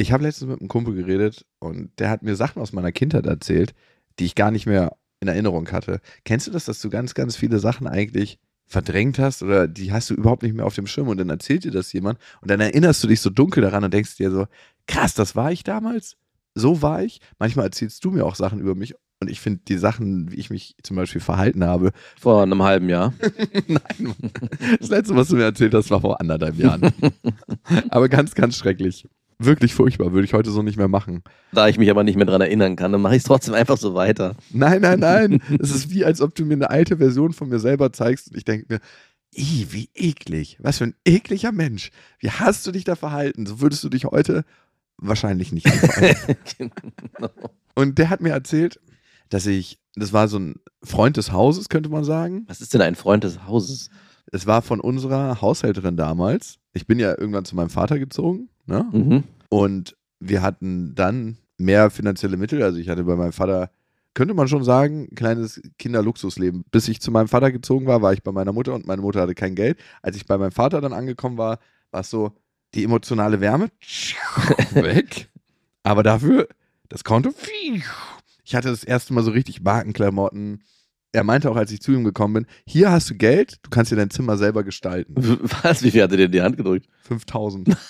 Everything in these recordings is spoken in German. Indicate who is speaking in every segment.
Speaker 1: ich habe letztens mit einem Kumpel geredet und der hat mir Sachen aus meiner Kindheit erzählt, die ich gar nicht mehr in Erinnerung hatte. Kennst du das, dass du ganz, ganz viele Sachen eigentlich verdrängt hast oder die hast du überhaupt nicht mehr auf dem Schirm und dann erzählt dir das jemand und dann erinnerst du dich so dunkel daran und denkst dir so, krass, das war ich damals? So war ich? Manchmal erzählst du mir auch Sachen über mich und ich finde die Sachen, wie ich mich zum Beispiel verhalten habe,
Speaker 2: Vor einem halben Jahr.
Speaker 1: Nein, das letzte, was du mir erzählt hast, war vor anderthalb Jahren. Aber ganz, ganz schrecklich. Wirklich furchtbar, würde ich heute so nicht mehr machen.
Speaker 2: Da ich mich aber nicht mehr dran erinnern kann, dann mache ich es trotzdem einfach so weiter.
Speaker 1: Nein, nein, nein. Es ist wie, als ob du mir eine alte Version von mir selber zeigst und ich denke mir, Ih, wie eklig. Was für ein ekliger Mensch. Wie hast du dich da verhalten? So würdest du dich heute wahrscheinlich nicht verhalten.
Speaker 2: genau.
Speaker 1: Und der hat mir erzählt, dass ich, das war so ein Freund des Hauses, könnte man sagen.
Speaker 2: Was ist denn ein Freund des Hauses?
Speaker 1: Es war von unserer Haushälterin damals. Ich bin ja irgendwann zu meinem Vater gezogen. Ne?
Speaker 2: Mhm.
Speaker 1: Und wir hatten dann mehr finanzielle Mittel. Also ich hatte bei meinem Vater, könnte man schon sagen, ein kleines Kinderluxusleben. Bis ich zu meinem Vater gezogen war, war ich bei meiner Mutter und meine Mutter hatte kein Geld. Als ich bei meinem Vater dann angekommen war, war es so, die emotionale Wärme weg. Aber dafür das Konto. Ich hatte das erste Mal so richtig Markenklamotten. Er meinte auch, als ich zu ihm gekommen bin, hier hast du Geld, du kannst dir dein Zimmer selber gestalten.
Speaker 2: Was? Wie viel hat er dir in die Hand gedrückt?
Speaker 1: 5000.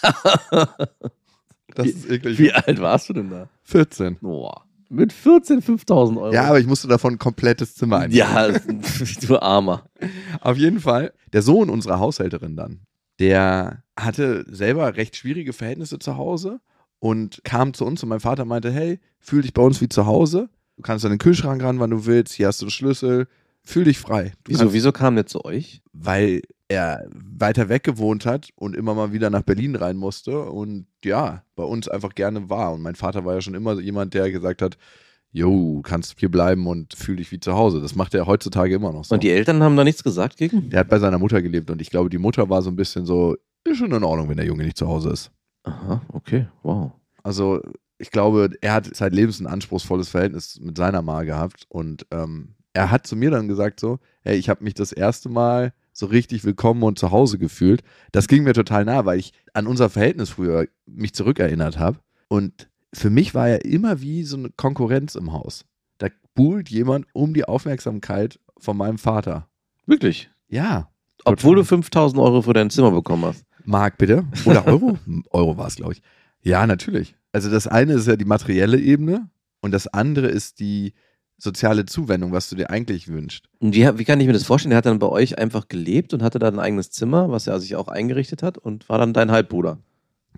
Speaker 1: Das ist eklig.
Speaker 2: Wie alt warst du denn da?
Speaker 1: 14.
Speaker 2: Boah. Mit 14, 5000 Euro.
Speaker 1: Ja, aber ich musste davon ein komplettes Zimmer einnehmen.
Speaker 2: Ja, du Armer.
Speaker 1: Auf jeden Fall, der Sohn unserer Haushälterin dann, der hatte selber recht schwierige Verhältnisse zu Hause und kam zu uns und mein Vater meinte, hey, fühl dich bei uns wie zu Hause. Du kannst an den Kühlschrank ran, wann du willst. Hier hast du den Schlüssel. Fühl dich frei. Du
Speaker 2: Wieso,
Speaker 1: kannst,
Speaker 2: wieso kam der zu euch?
Speaker 1: Weil er weiter weg gewohnt hat und immer mal wieder nach Berlin rein musste und ja, bei uns einfach gerne war. Und mein Vater war ja schon immer jemand, der gesagt hat, Jo, du kannst hier bleiben und fühl dich wie zu Hause. Das macht er heutzutage immer noch so.
Speaker 2: Und die Eltern haben da nichts gesagt gegen?
Speaker 1: Der hat bei seiner Mutter gelebt und ich glaube, die Mutter war so ein bisschen so, ist schon in Ordnung, wenn der Junge nicht zu Hause ist.
Speaker 2: Aha, okay, wow.
Speaker 1: Also ich glaube, er hat zeitlebens ein anspruchsvolles Verhältnis mit seiner Ma gehabt und ähm, er hat zu mir dann gesagt so, hey, ich habe mich das erste Mal so richtig willkommen und zu Hause gefühlt. Das ging mir total nah, weil ich an unser Verhältnis früher mich zurückerinnert habe und für mich war er immer wie so eine Konkurrenz im Haus. Da buhlt jemand um die Aufmerksamkeit von meinem Vater.
Speaker 2: Wirklich?
Speaker 1: Ja.
Speaker 2: Obwohl du 5000 Euro für dein Zimmer bekommen hast.
Speaker 1: Mark, bitte? Oder Euro? Euro war es, glaube ich. Ja, natürlich. Also das eine ist ja die materielle Ebene und das andere ist die soziale Zuwendung, was du dir eigentlich wünschst.
Speaker 2: Und wie, wie kann ich mir das vorstellen? Er hat dann bei euch einfach gelebt und hatte dann ein eigenes Zimmer, was er sich auch eingerichtet hat und war dann dein Halbbruder.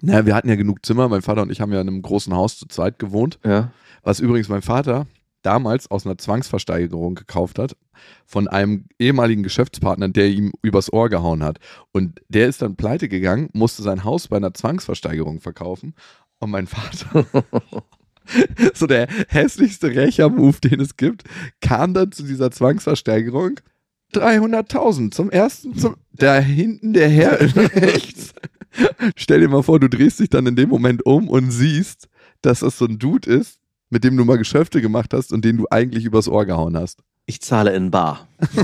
Speaker 1: Naja, wir hatten ja genug Zimmer. Mein Vater und ich haben ja in einem großen Haus zu zweit gewohnt,
Speaker 2: Ja.
Speaker 1: was übrigens mein Vater damals aus einer Zwangsversteigerung gekauft hat von einem ehemaligen Geschäftspartner, der ihm übers Ohr gehauen hat. Und der ist dann pleite gegangen, musste sein Haus bei einer Zwangsversteigerung verkaufen. Und mein Vater, so der hässlichste Rächer-Move, den es gibt, kam dann zu dieser Zwangsversteigerung. 300.000 zum ersten, zum, da hinten der Herr rechts. Stell dir mal vor, du drehst dich dann in dem Moment um und siehst, dass es so ein Dude ist, mit dem du mal Geschäfte gemacht hast und den du eigentlich übers Ohr gehauen hast.
Speaker 2: Ich zahle in Bar.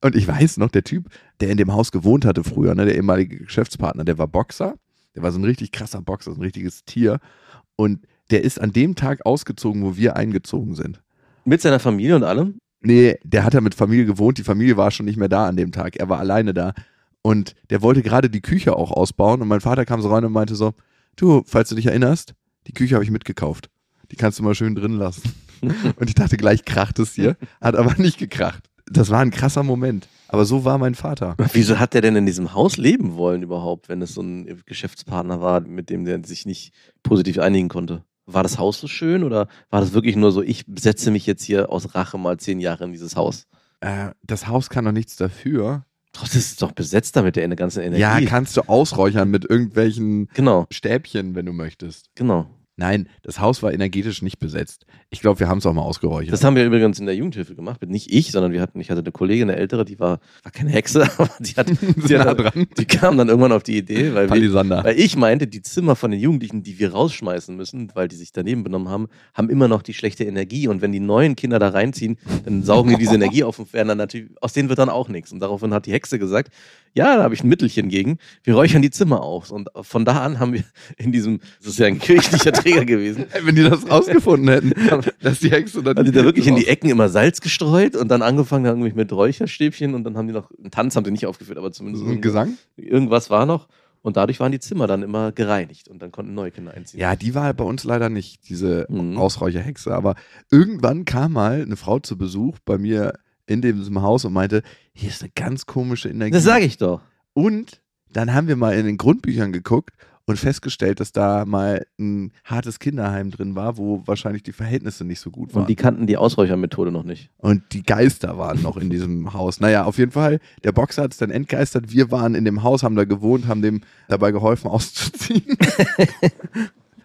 Speaker 1: Und ich weiß noch, der Typ, der in dem Haus gewohnt hatte früher, ne, der ehemalige Geschäftspartner, der war Boxer. Der war so ein richtig krasser Boxer, so ein richtiges Tier. Und der ist an dem Tag ausgezogen, wo wir eingezogen sind.
Speaker 2: Mit seiner Familie und allem?
Speaker 1: Nee, der hat ja mit Familie gewohnt. Die Familie war schon nicht mehr da an dem Tag. Er war alleine da. Und der wollte gerade die Küche auch ausbauen. Und mein Vater kam so rein und meinte so: Du, falls du dich erinnerst, die Küche habe ich mitgekauft. Die kannst du mal schön drin lassen. Und ich dachte, gleich kracht es hier. Hat aber nicht gekracht. Das war ein krasser Moment. Aber so war mein Vater.
Speaker 2: Wieso hat der denn in diesem Haus leben wollen überhaupt, wenn es so ein Geschäftspartner war, mit dem der sich nicht positiv einigen konnte? War das Haus so schön oder war das wirklich nur so, ich setze mich jetzt hier aus Rache mal zehn Jahre in dieses Haus?
Speaker 1: Äh, das Haus kann doch nichts dafür.
Speaker 2: Trotzdem ist es doch besetzt damit der ganze Energie.
Speaker 1: Ja, kannst du ausräuchern mit irgendwelchen
Speaker 2: genau,
Speaker 1: Stäbchen, wenn du möchtest.
Speaker 2: genau.
Speaker 1: Nein, das Haus war energetisch nicht besetzt. Ich glaube, wir haben es auch mal ausgeräuchert.
Speaker 2: Das haben wir übrigens in der Jugendhilfe gemacht. Nicht ich, sondern wir hatten, ich hatte eine Kollegin, eine ältere, die war, war keine Hexe, aber die hat, die, hat,
Speaker 1: dran.
Speaker 2: die kam dann irgendwann auf die Idee, weil, wir, weil ich meinte, die Zimmer von den Jugendlichen, die wir rausschmeißen müssen, weil die sich daneben benommen haben, haben immer noch die schlechte Energie. Und wenn die neuen Kinder da reinziehen, dann saugen die diese Energie auf und werden dann natürlich, aus denen wird dann auch nichts. Und daraufhin hat die Hexe gesagt, ja, da habe ich ein Mittelchen gegen. Wir räuchern die Zimmer auf. Und von da an haben wir in diesem, das ist ja ein kirchlicher Träger gewesen,
Speaker 1: Wenn die das rausgefunden hätten, dass die Hexe dann.
Speaker 2: haben die da wirklich in die Ecken immer Salz gestreut und dann angefangen irgendwie mit Räucherstäbchen und dann haben die noch, einen Tanz haben sie nicht aufgeführt, aber zumindest
Speaker 1: So ein Gesang?
Speaker 2: irgendwas war noch. Und dadurch waren die Zimmer dann immer gereinigt und dann konnten neue Kinder einziehen.
Speaker 1: Ja, die war bei uns leider nicht, diese
Speaker 2: Mhm.
Speaker 1: Ausräucherhexe. Aber irgendwann kam mal eine Frau zu Besuch bei mir in diesem Haus und meinte, hier ist eine ganz komische Energie.
Speaker 2: Das sage ich doch.
Speaker 1: Und dann haben wir mal in den Grundbüchern geguckt und festgestellt, dass da mal ein hartes Kinderheim drin war, wo wahrscheinlich die Verhältnisse nicht so gut waren.
Speaker 2: Und die kannten die Ausräuchermethode noch nicht.
Speaker 1: Und die Geister waren noch in diesem Haus. Naja, auf jeden Fall, der Boxer hat es dann entgeistert. Wir waren in dem Haus, haben da gewohnt, haben dem dabei geholfen auszuziehen.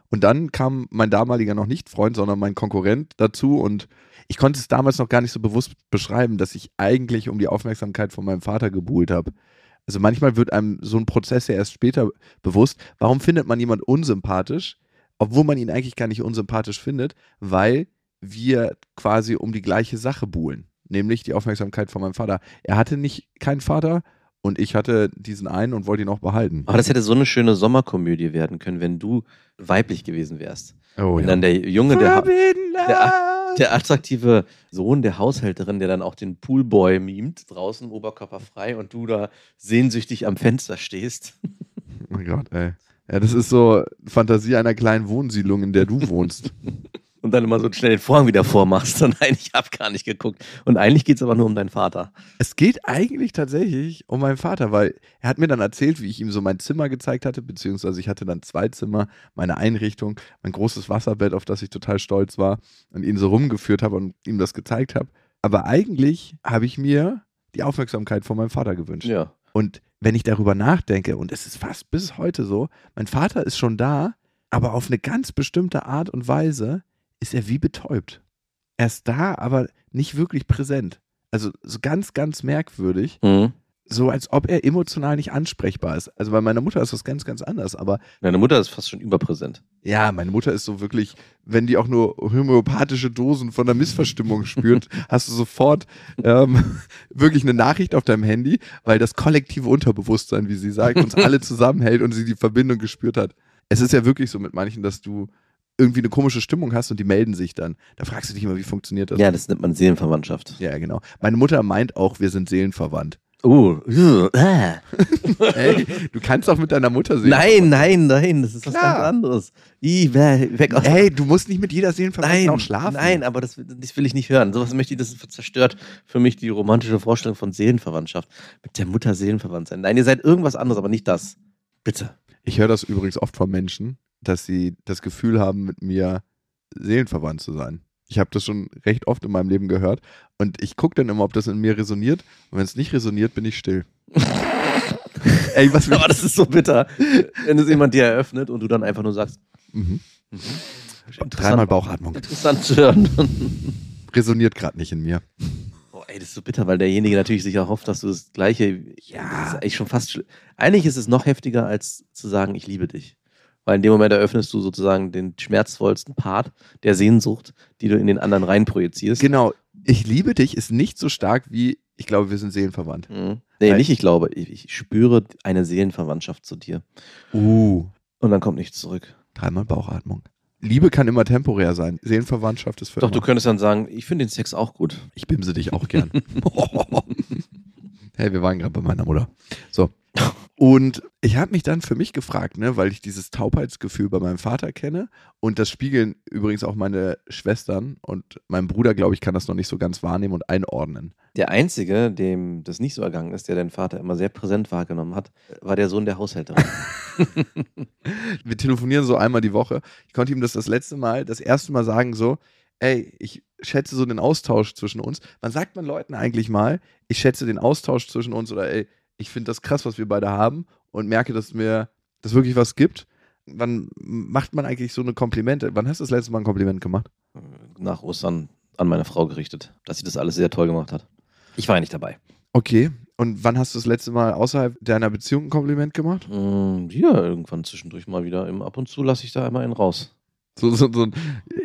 Speaker 1: und dann kam mein damaliger noch nicht Freund, sondern mein Konkurrent dazu und ich konnte es damals noch gar nicht so bewusst beschreiben, dass ich eigentlich um die Aufmerksamkeit von meinem Vater gebuhlt habe. Also manchmal wird einem so ein Prozess ja erst später bewusst. Warum findet man jemand unsympathisch, obwohl man ihn eigentlich gar nicht unsympathisch findet? Weil wir quasi um die gleiche Sache buhlen, nämlich die Aufmerksamkeit von meinem Vater. Er hatte nicht keinen Vater und ich hatte diesen einen und wollte ihn auch behalten.
Speaker 2: Aber das hätte so eine schöne Sommerkomödie werden können, wenn du weiblich gewesen wärst.
Speaker 1: Oh
Speaker 2: Und dann der Junge, der, der, der attraktive Sohn der Haushälterin, der dann auch den Poolboy mimt, draußen oberkörperfrei und du da sehnsüchtig am Fenster stehst.
Speaker 1: Oh mein Gott, ey. Ja, das ist so Fantasie einer kleinen Wohnsiedlung, in der du wohnst.
Speaker 2: Und dann immer so schnell den Vorhang wieder vormachst. Und nein, ich habe gar nicht geguckt. Und eigentlich geht es aber nur um deinen Vater.
Speaker 1: Es geht eigentlich tatsächlich um meinen Vater, weil er hat mir dann erzählt, wie ich ihm so mein Zimmer gezeigt hatte, beziehungsweise ich hatte dann zwei Zimmer, meine Einrichtung, mein großes Wasserbett, auf das ich total stolz war und ihn so rumgeführt habe und ihm das gezeigt habe. Aber eigentlich habe ich mir die Aufmerksamkeit von meinem Vater gewünscht.
Speaker 2: Ja.
Speaker 1: Und wenn ich darüber nachdenke, und es ist fast bis heute so, mein Vater ist schon da, aber auf eine ganz bestimmte Art und Weise ist er wie betäubt. Er ist da, aber nicht wirklich präsent. Also so ganz, ganz merkwürdig.
Speaker 2: Mhm.
Speaker 1: So als ob er emotional nicht ansprechbar ist. Also bei meiner Mutter ist das ganz, ganz anders. Aber
Speaker 2: Deine Mutter ist fast schon überpräsent.
Speaker 1: ja, meine Mutter ist so wirklich, wenn die auch nur homöopathische Dosen von der Missverstimmung spürt, hast du sofort ähm, wirklich eine Nachricht auf deinem Handy, weil das kollektive Unterbewusstsein, wie sie sagt, uns alle zusammenhält und sie die Verbindung gespürt hat. Es ist ja wirklich so mit manchen, dass du irgendwie eine komische Stimmung hast und die melden sich dann. Da fragst du dich immer, wie funktioniert das?
Speaker 2: Ja, das nennt man Seelenverwandtschaft.
Speaker 1: Ja, genau. Meine Mutter meint auch, wir sind seelenverwandt.
Speaker 2: Oh, äh.
Speaker 1: Hey, du kannst auch mit deiner Mutter sehen.
Speaker 2: Nein, nein, nein, das ist was
Speaker 1: Klar.
Speaker 2: ganz anderes. I, weg weg aus.
Speaker 1: Hey, du musst nicht mit jeder Seelenverwandten
Speaker 2: Nein,
Speaker 1: auch schlafen.
Speaker 2: nein, aber das, das will ich nicht hören. Sowas möchte ich, das zerstört für mich die romantische Vorstellung von Seelenverwandtschaft. Mit der Mutter seelenverwandt sein. Nein, ihr seid irgendwas anderes, aber nicht das. Bitte.
Speaker 1: Ich höre das übrigens oft von Menschen, dass sie das Gefühl haben, mit mir seelenverwandt zu sein. Ich habe das schon recht oft in meinem Leben gehört und ich gucke dann immer, ob das in mir resoniert und wenn es nicht resoniert, bin ich still. Ey, was
Speaker 2: Aber das ist so bitter, wenn es jemand dir eröffnet und du dann einfach nur sagst,
Speaker 1: mhm.
Speaker 2: interessant,
Speaker 1: Dreimal Bauchatmung.
Speaker 2: interessant zu hören.
Speaker 1: Resoniert gerade nicht in mir.
Speaker 2: Oh, ey, das ist so bitter, weil derjenige natürlich sich erhofft, dass du das Gleiche.
Speaker 1: Ja.
Speaker 2: Das ist eigentlich schon fast. Eigentlich ist es noch heftiger, als zu sagen, ich liebe dich. Weil in dem Moment eröffnest du sozusagen den schmerzvollsten Part der Sehnsucht, die du in den anderen reinprojizierst.
Speaker 1: Genau, ich liebe dich ist nicht so stark wie, ich glaube, wir sind seelenverwandt.
Speaker 2: Mhm. Nee,
Speaker 1: Weil-
Speaker 2: nicht ich glaube. Ich, ich spüre eine Seelenverwandtschaft zu dir.
Speaker 1: Uh,
Speaker 2: Und dann kommt nichts zurück.
Speaker 1: dreimal Bauchatmung. Liebe kann immer temporär sein. Seelenverwandtschaft ist für
Speaker 2: Doch,
Speaker 1: immer.
Speaker 2: du könntest dann sagen, ich finde den Sex auch gut.
Speaker 1: Ich bimse dich auch gern. hey, wir waren gerade bei meiner Mutter. So. Und ich habe mich dann für mich gefragt, ne, weil ich dieses Taubheitsgefühl bei meinem Vater kenne und das spiegeln übrigens auch meine Schwestern und mein Bruder, glaube ich, kann das noch nicht so ganz wahrnehmen und einordnen.
Speaker 2: Der Einzige, dem das nicht so ergangen ist, der deinen Vater immer sehr präsent wahrgenommen hat, war der Sohn der Haushälterin.
Speaker 1: Wir telefonieren so einmal die Woche. Ich konnte ihm das das letzte Mal, das erste Mal sagen so, ey, ich schätze so den Austausch zwischen uns. Wann sagt man Leuten eigentlich mal, ich schätze den Austausch zwischen uns oder ey, ich finde das krass, was wir beide haben und merke, dass mir das wirklich was gibt. Wann macht man eigentlich so eine Komplimente? Wann hast du das letzte Mal ein Kompliment gemacht?
Speaker 2: Nach Ostern an meine Frau gerichtet, dass sie das alles sehr toll gemacht hat. Ich war ja nicht dabei.
Speaker 1: Okay. Und wann hast du das letzte Mal außerhalb deiner Beziehung ein Kompliment gemacht?
Speaker 2: Mm, Ja, irgendwann zwischendurch mal wieder. Im Ab und zu lasse ich da einmal einen raus.
Speaker 1: So, so, so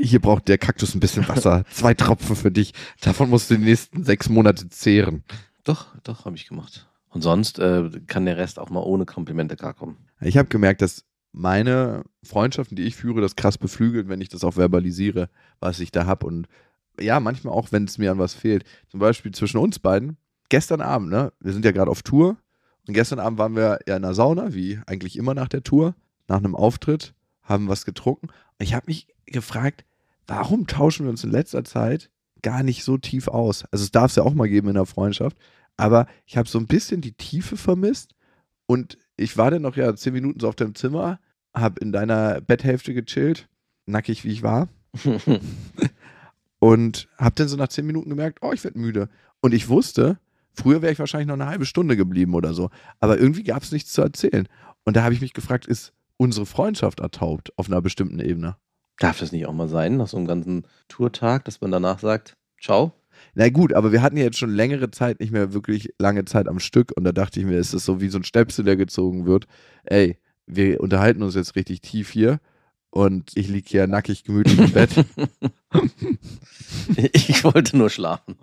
Speaker 1: hier braucht der Kaktus ein bisschen Wasser. Zwei Tropfen für dich. Davon musst du die nächsten sechs Monate zehren.
Speaker 2: Doch, doch, habe ich gemacht. Und sonst äh, kann der Rest auch mal ohne Komplimente klarkommen.
Speaker 1: Ich habe gemerkt, dass meine Freundschaften, die ich führe, das krass beflügelt, wenn ich das auch verbalisiere, was ich da habe. Und ja, manchmal auch, wenn es mir an was fehlt. Zum Beispiel zwischen uns beiden. Gestern Abend, ne? Wir sind ja gerade auf Tour. Und gestern Abend waren wir ja in der Sauna, wie eigentlich immer nach der Tour, nach einem Auftritt, haben was getrunken. Ich habe mich gefragt, warum tauschen wir uns in letzter Zeit gar nicht so tief aus? Also es darf es ja auch mal geben in der Freundschaft. Aber ich habe so ein bisschen die Tiefe vermisst. Und ich war dann noch ja zehn Minuten so auf deinem Zimmer, habe in deiner Betthälfte gechillt, nackig wie ich war. und habe dann so nach zehn Minuten gemerkt, oh, ich werde müde. Und ich wusste, früher wäre ich wahrscheinlich noch eine halbe Stunde geblieben oder so. Aber irgendwie gab es nichts zu erzählen. Und da habe ich mich gefragt, ist unsere Freundschaft ertaubt auf einer bestimmten Ebene?
Speaker 2: Darf das nicht auch mal sein, nach so einem ganzen Tourtag, dass man danach sagt, ciao?
Speaker 1: Na gut, aber wir hatten ja jetzt schon längere Zeit nicht mehr wirklich lange Zeit am Stück und da dachte ich mir, es ist so wie so ein Stöpsel, der gezogen wird. Ey, wir unterhalten uns jetzt richtig tief hier und ich liege hier nackig gemütlich im Bett.
Speaker 2: ich wollte nur schlafen.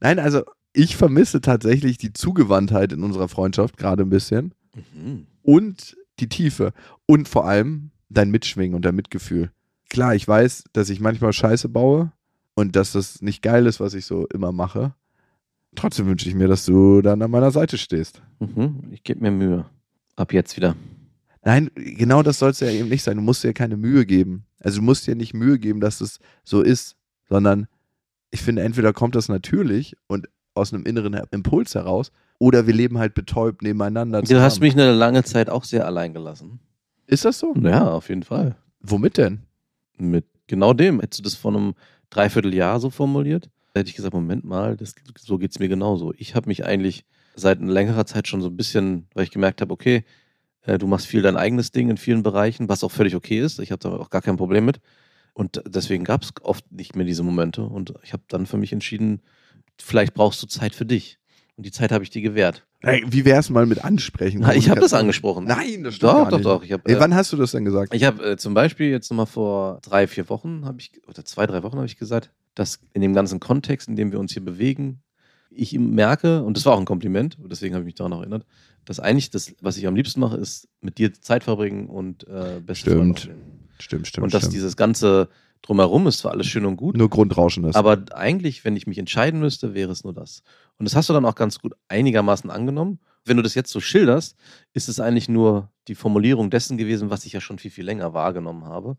Speaker 1: Nein, also ich vermisse tatsächlich die Zugewandtheit in unserer Freundschaft gerade ein bisschen
Speaker 2: Mhm.
Speaker 1: und die Tiefe und vor allem dein Mitschwingen und dein Mitgefühl. Klar, ich weiß, dass ich manchmal Scheiße baue und dass das nicht geil ist, was ich so immer mache. Trotzdem wünsche ich mir, dass du dann an meiner Seite stehst.
Speaker 2: Mhm. Ich gebe mir Mühe. Ab jetzt wieder.
Speaker 1: Nein, genau das soll es ja eben nicht sein. Du musst dir keine Mühe geben. Also du musst dir nicht Mühe geben, dass es so ist, sondern ich finde, entweder kommt das natürlich und aus einem inneren Impuls heraus oder wir leben halt betäubt nebeneinander.
Speaker 2: Du hast
Speaker 1: zusammen.
Speaker 2: mich eine lange Zeit auch sehr allein gelassen.
Speaker 1: Ist das so?
Speaker 2: Ja, auf jeden Fall.
Speaker 1: Womit denn?
Speaker 2: Mit genau dem. Hättest du das vor einem Dreivierteljahr so formuliert, hätte ich gesagt, Moment mal, das, so geht es mir genauso. Ich habe mich eigentlich seit längerer Zeit schon so ein bisschen, weil ich gemerkt habe, okay, äh, du machst viel dein eigenes Ding in vielen Bereichen, was auch völlig okay ist. Ich habe da auch gar kein Problem mit. Und deswegen gab es oft nicht mehr diese Momente. Und ich habe dann für mich entschieden, vielleicht brauchst du Zeit für dich. Und die Zeit habe ich dir gewährt.
Speaker 1: Wie wär's mal mit ansprechen?
Speaker 2: Na, ich habe das angesprochen.
Speaker 1: Nein, das stimmt
Speaker 2: Doch, doch,
Speaker 1: nicht.
Speaker 2: doch. Ich hab,
Speaker 1: Ey,
Speaker 2: äh,
Speaker 1: wann hast du das denn gesagt?
Speaker 2: Ich habe äh, zum Beispiel jetzt nochmal vor drei, vier Wochen, habe ich, oder zwei, drei Wochen habe ich gesagt, dass in dem ganzen Kontext, in dem wir uns hier bewegen, ich ihm merke, und das war auch ein Kompliment, und deswegen habe ich mich daran auch erinnert, dass eigentlich das, was ich am liebsten mache, ist mit dir Zeit verbringen und äh, beste
Speaker 1: Stimmt. Stimmt, stimmt.
Speaker 2: Und dass
Speaker 1: stimmt.
Speaker 2: dieses ganze drumherum ist zwar alles schön und gut,
Speaker 1: nur Grundrauschen ist.
Speaker 2: aber eigentlich, wenn ich mich entscheiden müsste, wäre es nur das. Und das hast du dann auch ganz gut einigermaßen angenommen. Wenn du das jetzt so schilderst, ist es eigentlich nur die Formulierung dessen gewesen, was ich ja schon viel, viel länger wahrgenommen habe.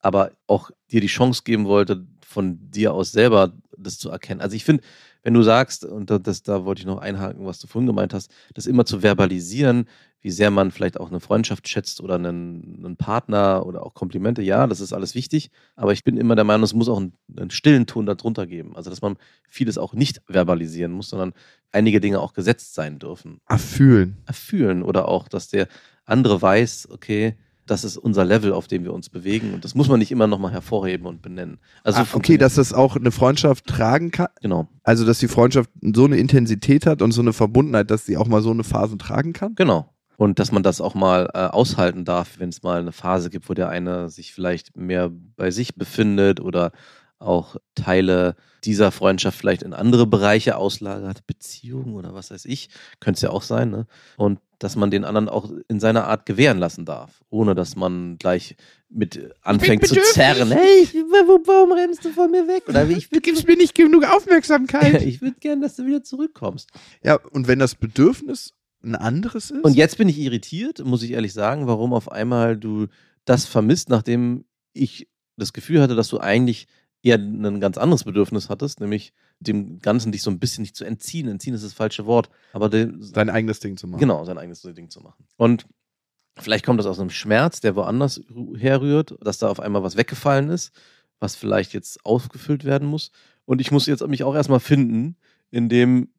Speaker 2: Aber auch dir die Chance geben wollte, von dir aus selber das zu erkennen. Also ich finde, wenn du sagst, und da- das, da wollte ich noch einhaken, was du vorhin gemeint hast, das immer zu verbalisieren, wie sehr man vielleicht auch eine Freundschaft schätzt oder einen, einen Partner oder auch Komplimente, ja, das ist alles wichtig. Aber ich bin immer der Meinung, es muss auch einen, einen stillen Ton darunter geben. Also, dass man vieles auch nicht verbalisieren muss, sondern einige Dinge auch gesetzt sein dürfen.
Speaker 1: Erfühlen.
Speaker 2: Erfühlen oder auch, dass der andere weiß, okay, das ist unser Level, auf dem wir uns bewegen. Und das muss man nicht immer nochmal hervorheben und benennen. Also,
Speaker 1: Ah, okay, dass das auch eine Freundschaft tragen kann.
Speaker 2: Genau,
Speaker 1: Also, dass die Freundschaft so eine Intensität hat und so eine Verbundenheit, dass sie auch mal so eine Phasen tragen kann.
Speaker 2: genau. Und dass man das auch mal äh, aushalten darf, wenn es mal eine Phase gibt, wo der eine sich vielleicht mehr bei sich befindet oder auch Teile dieser Freundschaft vielleicht in andere Bereiche auslagert, Beziehungen oder was weiß ich, könnte es ja auch sein, ne? Und dass man den anderen auch in seiner Art gewähren lassen darf, ohne dass man gleich mit anfängt zu zerren. Hey, ich- warum rennst du von mir weg? Oder ich würde
Speaker 1: mir nicht genug Aufmerksamkeit.
Speaker 2: ich würd gern, dass du wieder zurückkommst.
Speaker 1: ja, und wenn das Bedürfnis ein anderes ist.
Speaker 2: Und jetzt bin ich irritiert, muss ich ehrlich sagen, warum auf einmal du das vermisst, nachdem ich das Gefühl hatte, dass du eigentlich eher ein ganz anderes Bedürfnis hattest, nämlich dem Ganzen dich so ein bisschen nicht zu entziehen. Entziehen ist das falsche Wort, aber de,
Speaker 1: sein eigenes Ding zu machen.
Speaker 2: genau, sein eigenes Ding zu machen. Und vielleicht kommt das aus einem Schmerz, der woanders rü- herrührt, dass da auf einmal was weggefallen ist, was vielleicht jetzt aufgefüllt werden muss. Und ich muss jetzt mich auch erstmal finden, in dem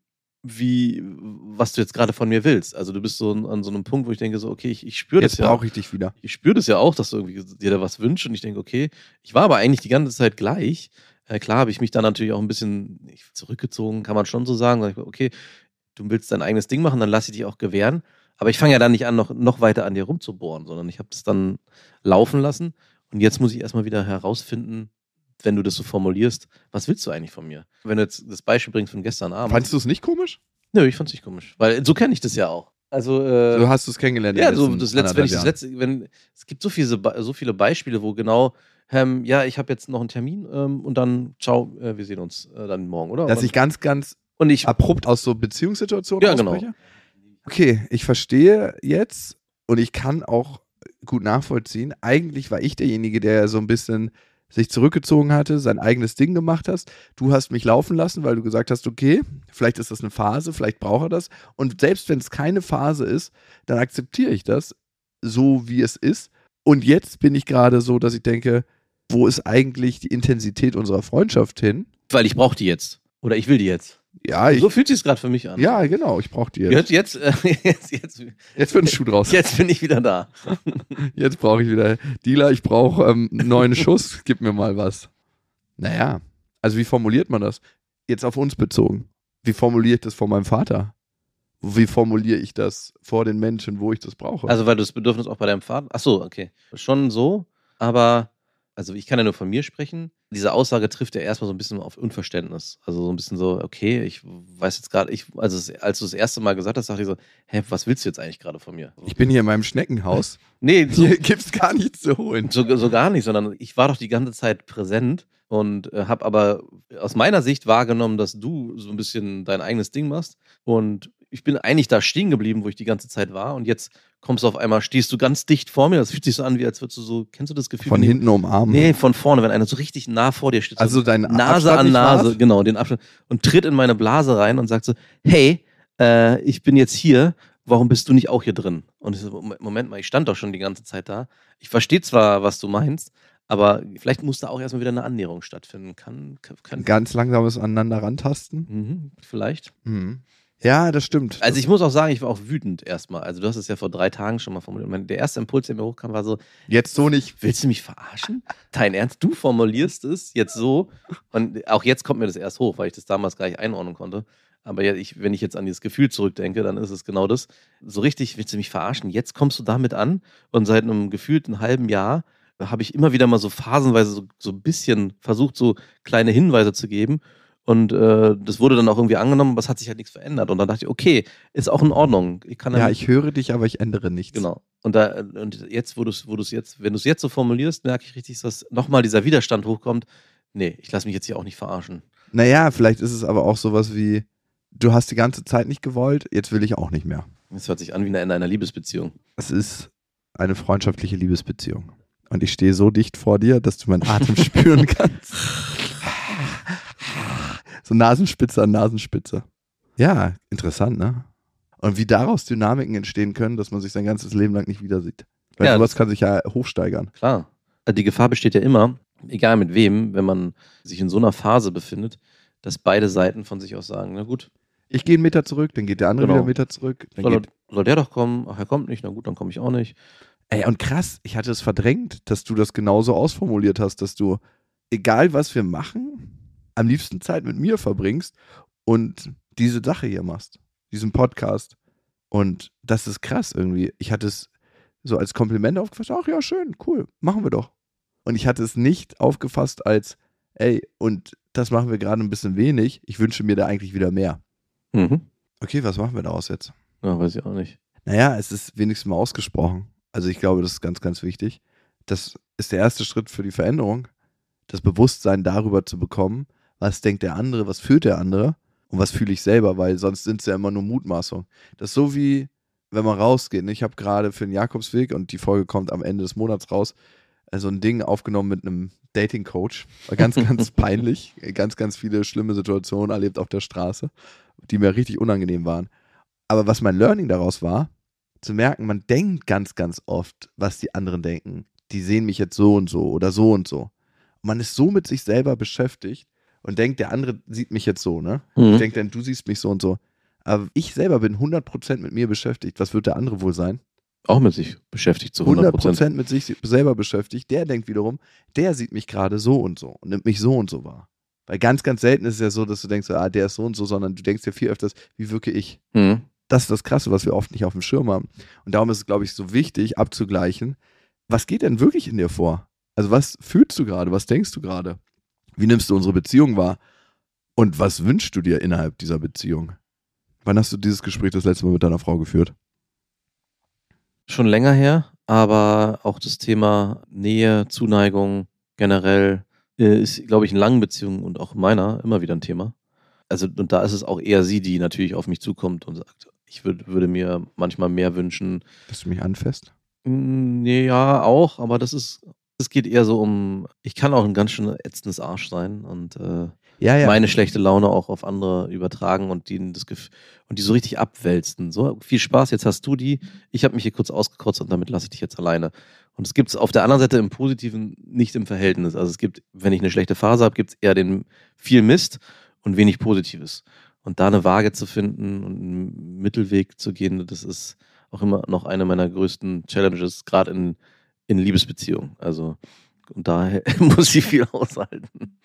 Speaker 2: wie, was du jetzt gerade von mir willst. Also du bist so an, so einem Punkt, wo ich denke so, okay, ich, ich spüre das
Speaker 1: Jetzt
Speaker 2: ja.
Speaker 1: brauche ich dich wieder.
Speaker 2: Ich spüre das ja auch, dass du irgendwie dir da was wünschst und ich denke, okay, ich war aber eigentlich die ganze Zeit gleich. Äh, klar habe ich mich dann natürlich auch ein bisschen zurückgezogen, kann man schon so sagen. Sag ich, Okay, du willst dein eigenes Ding machen, dann lass ich dich auch gewähren. Aber ich fange ja dann nicht an, noch, noch weiter an dir rumzubohren, sondern ich habe das dann laufen lassen. Und jetzt muss ich erstmal wieder herausfinden, wenn du das so formulierst, was willst du eigentlich von mir? Wenn du jetzt das Beispiel bringst von gestern Abend.
Speaker 1: Fandest du es nicht komisch?
Speaker 2: Nö, ich fand's nicht komisch. Weil so kenne ich das ja auch. Also, äh,
Speaker 1: So hast du es kennengelernt.
Speaker 2: ja, so das letzte, wenn ich das letzte, wenn es gibt so viele, so viele Beispiele, wo genau, ähm, ja, ich habe jetzt noch einen Termin ähm, und dann, ciao, äh, wir sehen uns äh, dann morgen, oder?
Speaker 1: Dass ich ganz, ganz
Speaker 2: und ich,
Speaker 1: abrupt aus so Beziehungssituationen
Speaker 2: Ja, genau.
Speaker 1: ausbreche? Okay, ich verstehe jetzt und ich kann auch gut nachvollziehen. Eigentlich war ich derjenige, der so ein bisschen sich zurückgezogen hatte, sein eigenes Ding gemacht hast. Du hast mich laufen lassen, weil du gesagt hast, okay, vielleicht ist das eine Phase, vielleicht braucht er das. Und selbst wenn es keine Phase ist, dann akzeptiere ich das so, wie es ist. Und jetzt bin ich gerade so, dass ich denke, wo ist eigentlich die Intensität unserer Freundschaft hin?
Speaker 2: weil ich brauche die jetzt. Oder ich will die jetzt.
Speaker 1: Ja, ich,
Speaker 2: so fühlt sich gerade für mich an.
Speaker 1: ja genau, ich brauche die jetzt.
Speaker 2: Jetzt, jetzt, äh, jetzt, jetzt,
Speaker 1: Jetzt wird ein Schuh draus.
Speaker 2: jetzt bin ich wieder da.
Speaker 1: Jetzt brauche ich wieder Dealer, ich brauche ähm, einen neuen Schuss, gib mir mal was. Naja, also wie formuliert man das? Jetzt auf uns bezogen. Wie formuliere ich das vor meinem Vater? Wie formuliere ich das vor den Menschen, wo ich das brauche?
Speaker 2: Also, weil du das Bedürfnis auch bei deinem Vater. Ach so, okay. Schon so, aber also ich kann ja nur von mir sprechen. Diese Aussage trifft ja erstmal so ein bisschen auf Unverständnis. Also so ein bisschen so, okay, ich weiß jetzt gerade, ich, also als du das erste Mal gesagt hast, dachte ich so, hä, was willst du jetzt eigentlich gerade von mir?
Speaker 1: ich bin hier in meinem Schneckenhaus.
Speaker 2: Nee, so,
Speaker 1: Hier gibt es gar nichts zu holen.
Speaker 2: so, so gar nicht, sondern ich war doch die ganze Zeit präsent und äh, habe aber aus meiner Sicht wahrgenommen, dass du so ein bisschen dein eigenes Ding machst und ich bin eigentlich da stehen geblieben, wo ich die ganze Zeit war und jetzt kommst du auf einmal, stehst du ganz dicht vor mir, das fühlt sich so an, wie als würdest du so, kennst du das Gefühl?
Speaker 1: Von hinten umarmen.
Speaker 2: Nee, von vorne, wenn einer so richtig nah vor dir steht. so
Speaker 1: Also dein
Speaker 2: Nase
Speaker 1: Abstand
Speaker 2: an Nase,
Speaker 1: wahrst?
Speaker 2: genau, den Abstand. Und tritt in meine Blase rein und sagt so, hey, äh, ich bin jetzt hier, warum bist du nicht auch hier drin? Und ich so, Moment mal, ich stand doch schon die ganze Zeit da. Ich verstehe zwar, was du meinst, aber vielleicht muss da auch erstmal wieder eine Annäherung stattfinden. Kann, kann, kann
Speaker 1: Ganz langsames Aneinander rantasten.
Speaker 2: mhm, vielleicht.
Speaker 1: Mhm. Ja, das stimmt.
Speaker 2: Also ich muss auch sagen, ich war auch wütend erstmal. Also du hast es ja vor drei Tagen schon mal formuliert. Der erste Impuls, der mir hochkam, war so,
Speaker 1: Jetzt so nicht.
Speaker 2: Willst du mich verarschen? Dein Ernst? Du formulierst es jetzt so. Und auch jetzt kommt mir das erst hoch, weil ich das damals gar nicht einordnen konnte. Aber ich, wenn ich jetzt an dieses Gefühl zurückdenke, dann ist es genau das. So richtig, willst du mich verarschen? Jetzt kommst du damit an und seit einem gefühlten halben Jahr habe ich immer wieder mal so phasenweise so, so ein bisschen versucht, so kleine Hinweise zu geben. Und äh, das wurde dann auch irgendwie angenommen, aber es hat sich halt nichts verändert. Und dann dachte ich, okay, ist auch in Ordnung. Ich kann
Speaker 1: Ja, ich höre dich, aber ich ändere nichts.
Speaker 2: Genau. Und da und jetzt, wo du es, wo jetzt, wenn du es jetzt so formulierst, merke ich richtig, dass nochmal dieser Widerstand hochkommt. Nee, ich lasse mich jetzt hier auch nicht verarschen.
Speaker 1: Naja, vielleicht ist es aber auch sowas wie, du hast die ganze Zeit nicht gewollt, jetzt will ich auch nicht mehr.
Speaker 2: Das hört sich an wie in einer Liebesbeziehung.
Speaker 1: Es ist eine freundschaftliche Liebesbeziehung. Und ich stehe so dicht vor dir, dass du meinen Atem spüren kannst. So Nasenspitze an Nasenspitze. Ja, interessant, ne? Und wie daraus Dynamiken entstehen können, dass man sich sein ganzes Leben lang nicht wieder sieht. Weil
Speaker 2: Ja,
Speaker 1: sowas kann sich ja hochsteigern.
Speaker 2: Klar. Also Die Gefahr besteht ja immer, egal mit wem, wenn man sich in so einer Phase befindet, dass beide Seiten von sich aus sagen, na gut,
Speaker 1: Ich gehe einen Meter zurück, dann geht der andere
Speaker 2: Genau.
Speaker 1: wieder einen Meter zurück. Dann
Speaker 2: soll,
Speaker 1: geht,
Speaker 2: soll der doch kommen? Ach, er kommt nicht, na gut, dann komme ich auch nicht.
Speaker 1: ey, und krass, ich hatte es verdrängt, dass du das genauso ausformuliert hast, dass du, egal was wir machen, am liebsten Zeit mit mir verbringst und diese Sache hier machst, diesen Podcast. Und das ist krass irgendwie. Ich hatte es so als Kompliment aufgefasst, ach ja, schön, cool, machen wir doch. Und ich hatte es nicht aufgefasst als, ey, und das machen wir gerade ein bisschen wenig, ich wünsche mir da eigentlich wieder mehr.
Speaker 2: Mhm.
Speaker 1: Okay, was machen wir daraus jetzt?
Speaker 2: Ja, weiß ich auch nicht.
Speaker 1: Naja, es ist wenigstens mal ausgesprochen. Also ich glaube, das ist ganz, ganz wichtig. Das ist der erste Schritt für die Veränderung, das Bewusstsein darüber zu bekommen, was denkt der andere, was fühlt der andere und was fühle ich selber, weil sonst sind es ja immer nur Mutmaßungen. Das ist so wie, wenn man rausgeht. ne? Ich habe gerade für den Jakobsweg und die Folge kommt am Ende des Monats raus, also ein Ding aufgenommen mit einem Dating-Coach. War ganz, ganz peinlich. Ganz, ganz viele schlimme Situationen erlebt auf der Straße, die mir richtig unangenehm waren. Aber was mein Learning daraus war, zu merken, man denkt ganz, ganz oft, was die anderen denken. Die sehen mich jetzt so und so oder so und so. Und man ist so mit sich selber beschäftigt und denkt, der andere sieht mich jetzt so, ne?
Speaker 2: Mhm.
Speaker 1: Ich denke dann, du siehst mich so und so. Aber ich selber bin 100% mit mir beschäftigt. Was wird der andere wohl sein?
Speaker 2: Auch mit sich beschäftigt zu 100 Prozent.
Speaker 1: 100% mit sich selber beschäftigt. Der denkt wiederum, der sieht mich gerade so und so und nimmt mich so und so wahr. Weil ganz, ganz selten ist es ja so, dass du denkst, ah, der ist so und so, sondern du denkst ja viel öfters, wie wirke ich?
Speaker 2: Mhm.
Speaker 1: Das ist das Krasse, was wir oft nicht auf dem Schirm haben. Und darum ist es, glaube ich, so wichtig abzugleichen, was geht denn wirklich in dir vor? Also was fühlst du gerade? Was denkst du gerade? Wie nimmst du unsere Beziehung wahr? Und was wünschst du dir innerhalb dieser Beziehung? Wann hast du dieses Gespräch das letzte Mal mit deiner Frau geführt?
Speaker 2: Schon länger her, aber auch das Thema Nähe, Zuneigung generell äh, ist, glaube ich, in langen Beziehungen und auch in meiner immer wieder ein Thema. Also, und da ist es auch eher sie, die natürlich auf mich zukommt und sagt, ich würd, würde mir manchmal mehr wünschen.
Speaker 1: Dass du mich anfasst?
Speaker 2: Mm, nee, Ja, auch, aber das ist, es geht eher so um, ich kann auch ein ganz schön ätzendes Arsch sein und äh,
Speaker 1: Ja, ja.
Speaker 2: meine schlechte Laune auch auf andere übertragen und die, das Gef und die so richtig abwälzen. So, viel Spaß, jetzt hast du die. Ich habe mich hier kurz ausgekotzt und damit lasse ich dich jetzt alleine. Und es gibt es auf der anderen Seite im Positiven nicht im Verhältnis. Also es gibt, wenn ich eine schlechte Phase habe, gibt es eher den viel Mist und wenig Positives. Und da eine Waage zu finden und einen Mittelweg zu gehen, das ist auch immer noch eine meiner größten Challenges, gerade in, in Liebesbeziehungen. Also, und daher muss ich viel aushalten.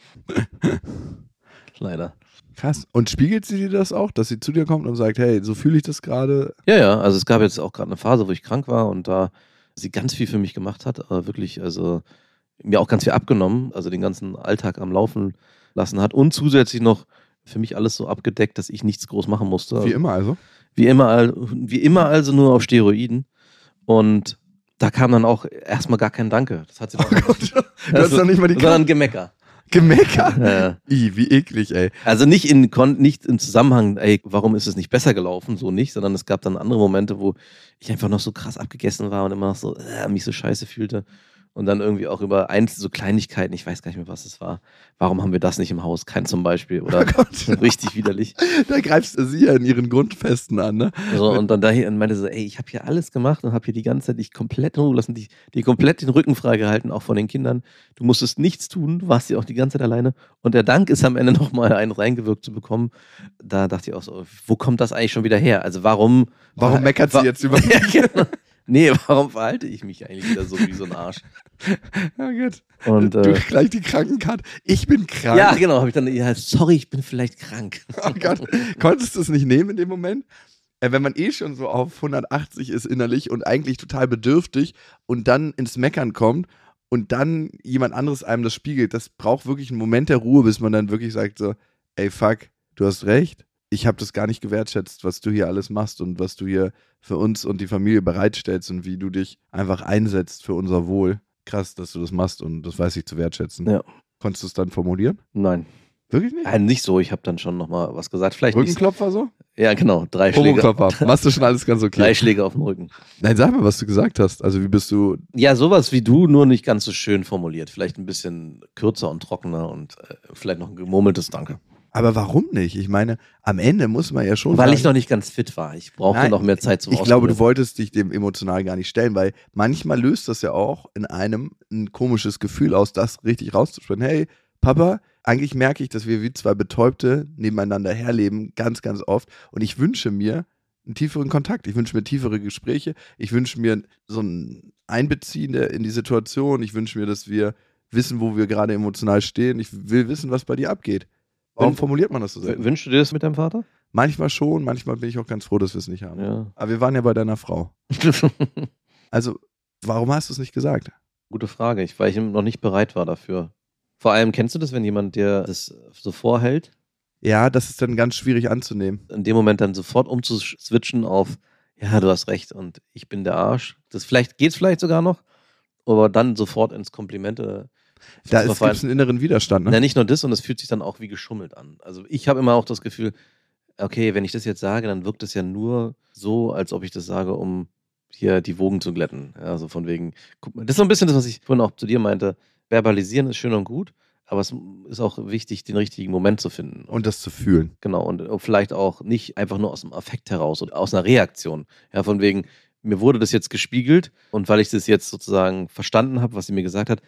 Speaker 2: Leider.
Speaker 1: Krass. Und spiegelt sie dir das auch, dass sie zu dir kommt und sagt, hey, so fühle ich das gerade?
Speaker 2: Ja, ja, also es gab jetzt auch gerade eine Phase, wo ich krank war und da sie ganz viel für mich gemacht hat, aber wirklich, also mir auch ganz viel abgenommen, also den ganzen Alltag am Laufen lassen hat und zusätzlich noch für mich alles so abgedeckt, dass ich nichts groß machen musste.
Speaker 1: Wie immer also.
Speaker 2: Wie immer, wie immer also nur auf Steroiden. Und da kam dann auch erstmal gar kein Danke. Das hat sie dann,
Speaker 1: du hast doch nicht mal die
Speaker 2: sondern Gemecker.
Speaker 1: Gemecker.
Speaker 2: Ja.
Speaker 1: I, wie eklig, ey.
Speaker 2: Also nicht in nicht im Zusammenhang, ey, warum ist es nicht besser gelaufen, so nicht, sondern es gab dann andere Momente, wo ich einfach noch so krass abgegessen war und immer noch so äh, mich so scheiße fühlte und dann irgendwie auch über einzelne so Kleinigkeiten, ich weiß gar nicht mehr, was es war. Warum haben wir das nicht im Haus? Kein zum Beispiel oder
Speaker 1: Oh
Speaker 2: richtig widerlich.
Speaker 1: Da greifst du sie ja in ihren Grundfesten an, ne?
Speaker 2: So, und dann daher und meinte so, ey, ich habe hier alles gemacht und habe hier die ganze Zeit dich komplett in Ruhe lassen, dich, dir komplett den Rücken freigehalten, auch von den Kindern. Du musstest nichts tun, du warst ja auch die ganze Zeit alleine. Und der Dank ist am Ende nochmal einen reingewirkt zu bekommen. Da dachte ich auch so, wo kommt das eigentlich schon wieder her? Also warum.
Speaker 1: Warum meckert sie jetzt über
Speaker 2: Ja, genau. Nee, warum verhalte ich mich eigentlich wieder so wie so ein Arsch?
Speaker 1: Ja, gut.
Speaker 2: Und,
Speaker 1: du
Speaker 2: äh,
Speaker 1: gleich die Krankenkarte. Ich bin krank.
Speaker 2: ja, genau, habe ich dann, ja, sorry, ich bin vielleicht krank.
Speaker 1: Oh Gott. Konntest du es nicht nehmen in dem Moment? Äh, wenn man eh schon so auf 180 ist innerlich und eigentlich total bedürftig und dann ins Meckern kommt und dann jemand anderes einem das spiegelt, das braucht wirklich einen Moment der Ruhe, bis man dann wirklich sagt so, ey fuck, du hast recht. Ich habe das gar nicht gewertschätzt, was du hier alles machst und was du hier für uns und die Familie bereitstellst und wie du dich einfach einsetzt für unser Wohl. Krass, dass du das machst und das weiß ich zu wertschätzen.
Speaker 2: Ja.
Speaker 1: Konntest du es dann formulieren?
Speaker 2: Nein,
Speaker 1: Wirklich nicht?
Speaker 2: Nein, nicht so. Ich habe dann schon nochmal was gesagt. Vielleicht.
Speaker 1: Rückenklopfer so?
Speaker 2: Ja, genau. Drei Schläge.
Speaker 1: Machst du schon alles ganz okay?
Speaker 2: Drei Schläge auf den Rücken.
Speaker 1: Nein, sag mal, was du gesagt hast. Also wie bist du.
Speaker 2: Ja, sowas wie du, nur nicht ganz so schön formuliert. Vielleicht ein bisschen kürzer und trockener und äh, vielleicht noch ein gemurmeltes Danke.
Speaker 1: Aber warum nicht? Ich meine, am Ende muss man ja schon.
Speaker 2: Weil
Speaker 1: sagen,
Speaker 2: ich noch nicht ganz fit war. Ich brauchte
Speaker 1: Nein,
Speaker 2: noch mehr Zeit zum
Speaker 1: Ich glaube, du wolltest dich dem emotional gar nicht stellen, weil manchmal löst das ja auch in einem ein komisches Gefühl aus, das richtig rauszusprechen. Hey, Papa, eigentlich merke ich, dass wir wie zwei Betäubte nebeneinander herleben, ganz, ganz oft. Und ich wünsche mir einen tieferen Kontakt. Ich wünsche mir tiefere Gespräche. Ich wünsche mir so ein Einbeziehen in die Situation. Ich wünsche mir, dass wir wissen, wo wir gerade emotional stehen. Ich will wissen, was bei dir abgeht. Warum
Speaker 2: Wenn-
Speaker 1: formuliert man das so selten?
Speaker 2: Wünschst du dir das mit deinem Vater?
Speaker 1: Manchmal schon, manchmal bin ich auch ganz froh, dass wir es nicht haben.
Speaker 2: Ja.
Speaker 1: Aber wir waren ja bei deiner Frau. Also, warum hast du es nicht gesagt?
Speaker 2: Gute Frage, ich, weil ich noch nicht bereit war dafür. Vor allem, kennst du das, wenn jemand dir das so vorhält,
Speaker 1: Ja, das ist dann ganz schwierig anzunehmen.
Speaker 2: in dem Moment dann sofort umzuswitchen auf, ja, du hast recht und ich bin der Arsch. Das vielleicht geht's vielleicht sogar noch, aber dann sofort ins Komplimente.
Speaker 1: Da ist gibt's einen inneren Widerstand. Ne?
Speaker 2: Na, nicht nur das, und es fühlt sich dann auch wie geschummelt an. Also ich habe immer auch das Gefühl, okay, wenn ich das jetzt sage, dann wirkt es ja nur so, als ob ich das sage, um hier die Wogen zu glätten. Ja, so von wegen, guck mal, das ist so ein bisschen das, was ich vorhin auch zu dir meinte. Verbalisieren ist schön und gut, aber es ist auch wichtig, den richtigen Moment zu finden.
Speaker 1: Und das zu fühlen.
Speaker 2: Genau, und vielleicht auch nicht einfach nur aus dem Affekt heraus oder aus einer Reaktion. Ja, von wegen, mir wurde das jetzt gespiegelt und weil ich das jetzt sozusagen verstanden habe, was sie mir gesagt hat,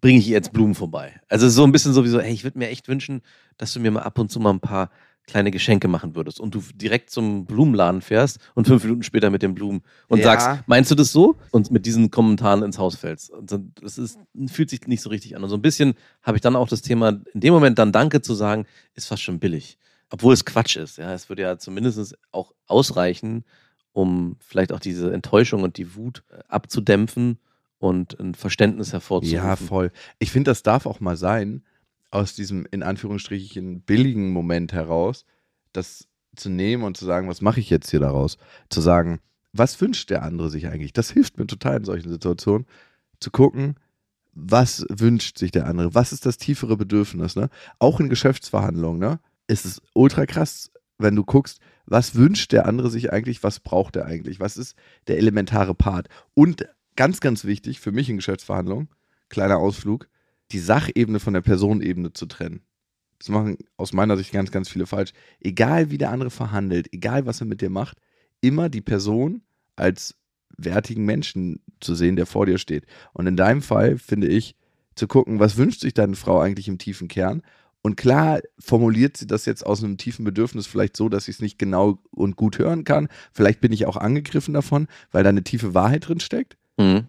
Speaker 2: bringe ich ihr jetzt Blumen vorbei. Also so ein bisschen sowieso, hey, ich würde mir echt wünschen, dass du mir mal ab und zu mal ein paar kleine Geschenke machen würdest und du direkt zum Blumenladen fährst und fünf Minuten später mit den Blumen und
Speaker 1: Ja.
Speaker 2: sagst, meinst du das so? Und mit diesen Kommentaren ins Haus fällst. Und das ist, fühlt sich nicht so richtig an. Und so ein bisschen habe ich dann auch das Thema, in dem Moment dann Danke zu sagen, ist fast schon billig. Obwohl es Quatsch ist. Ja, es würde ja zumindest auch ausreichen, um vielleicht auch diese Enttäuschung und die Wut äh, abzudämpfen und ein Verständnis hervorzurufen.
Speaker 1: Ja, voll. Ich finde, das darf auch mal sein, aus diesem in Anführungsstrichen billigen Moment heraus, das zu nehmen und zu sagen, was mache ich jetzt hier daraus? Zu sagen, was wünscht der andere sich eigentlich? Das hilft mir total in solchen Situationen, zu gucken, was wünscht sich der andere? Was ist das tiefere Bedürfnis? Ne? Auch in Geschäftsverhandlungen, ne? Ist es ultra krass, wenn du guckst, was wünscht der andere sich eigentlich, was braucht er eigentlich? Was ist der elementare Part? Und ganz, ganz wichtig für mich in Geschäftsverhandlungen, kleiner Ausflug, die Sachebene von der Personenebene zu trennen. Das machen aus meiner Sicht ganz, ganz viele falsch. Egal wie der andere verhandelt, egal was er mit dir macht, immer die Person als wertigen Menschen zu sehen, der vor dir steht. Und in deinem Fall finde ich, zu gucken, was wünscht sich deine Frau eigentlich im tiefen Kern? Und klar formuliert sie das jetzt aus einem tiefen Bedürfnis vielleicht so, dass ich es nicht genau und gut hören kann. Vielleicht bin ich auch angegriffen davon, weil da eine tiefe Wahrheit drin steckt
Speaker 2: Mhm.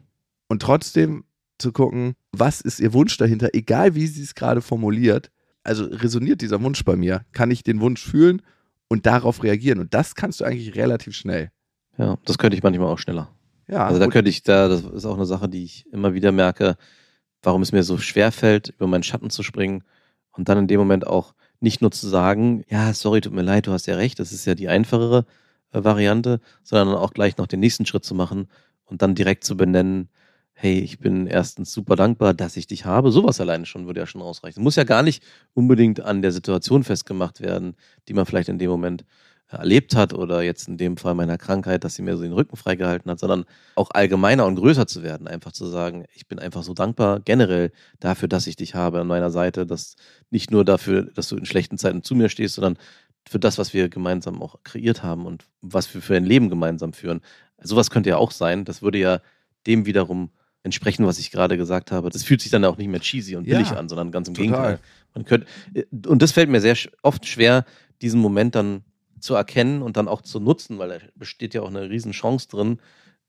Speaker 1: und trotzdem zu gucken, was ist ihr Wunsch dahinter, egal wie sie es gerade formuliert. Also resoniert dieser Wunsch bei mir? Kann ich den Wunsch fühlen und darauf reagieren? Und das kannst du eigentlich relativ schnell.
Speaker 2: Ja, das könnte ich manchmal auch schneller.
Speaker 1: Ja,
Speaker 2: Also da könnte ich, da, das ist auch eine Sache, die ich immer wieder merke, warum es mir so schwer fällt, über meinen Schatten zu springen und dann in dem Moment auch nicht nur zu sagen, ja, sorry, tut mir leid, du hast ja recht, das ist ja die einfachere äh, Variante, sondern auch gleich noch den nächsten Schritt zu machen und dann direkt zu benennen, hey, ich bin erstens super dankbar, dass ich dich habe. Sowas alleine schon würde ja schon ausreichen. Muss ja gar nicht unbedingt an der Situation festgemacht werden, die man vielleicht in dem Moment äh, erlebt hat oder jetzt in dem Fall meiner Krankheit, dass sie mir so den Rücken freigehalten hat, sondern auch allgemeiner und größer zu werden. Einfach zu sagen, ich bin einfach so dankbar generell dafür, dass ich dich habe an meiner Seite, dass nicht nur dafür, dass du in schlechten Zeiten zu mir stehst, sondern für das, was wir gemeinsam auch kreiert haben und was wir für ein Leben gemeinsam führen. Sowas könnte ja auch sein. Das würde ja dem wiederum entsprechen, was ich gerade gesagt habe. Das fühlt sich dann auch nicht mehr cheesy und billig
Speaker 1: Ja,
Speaker 2: an, sondern ganz im
Speaker 1: total.
Speaker 2: Gegenteil. Man könnte, und das fällt mir sehr oft schwer, diesen Moment dann zu erkennen und dann auch zu nutzen, weil da besteht ja auch eine riesen Chance drin,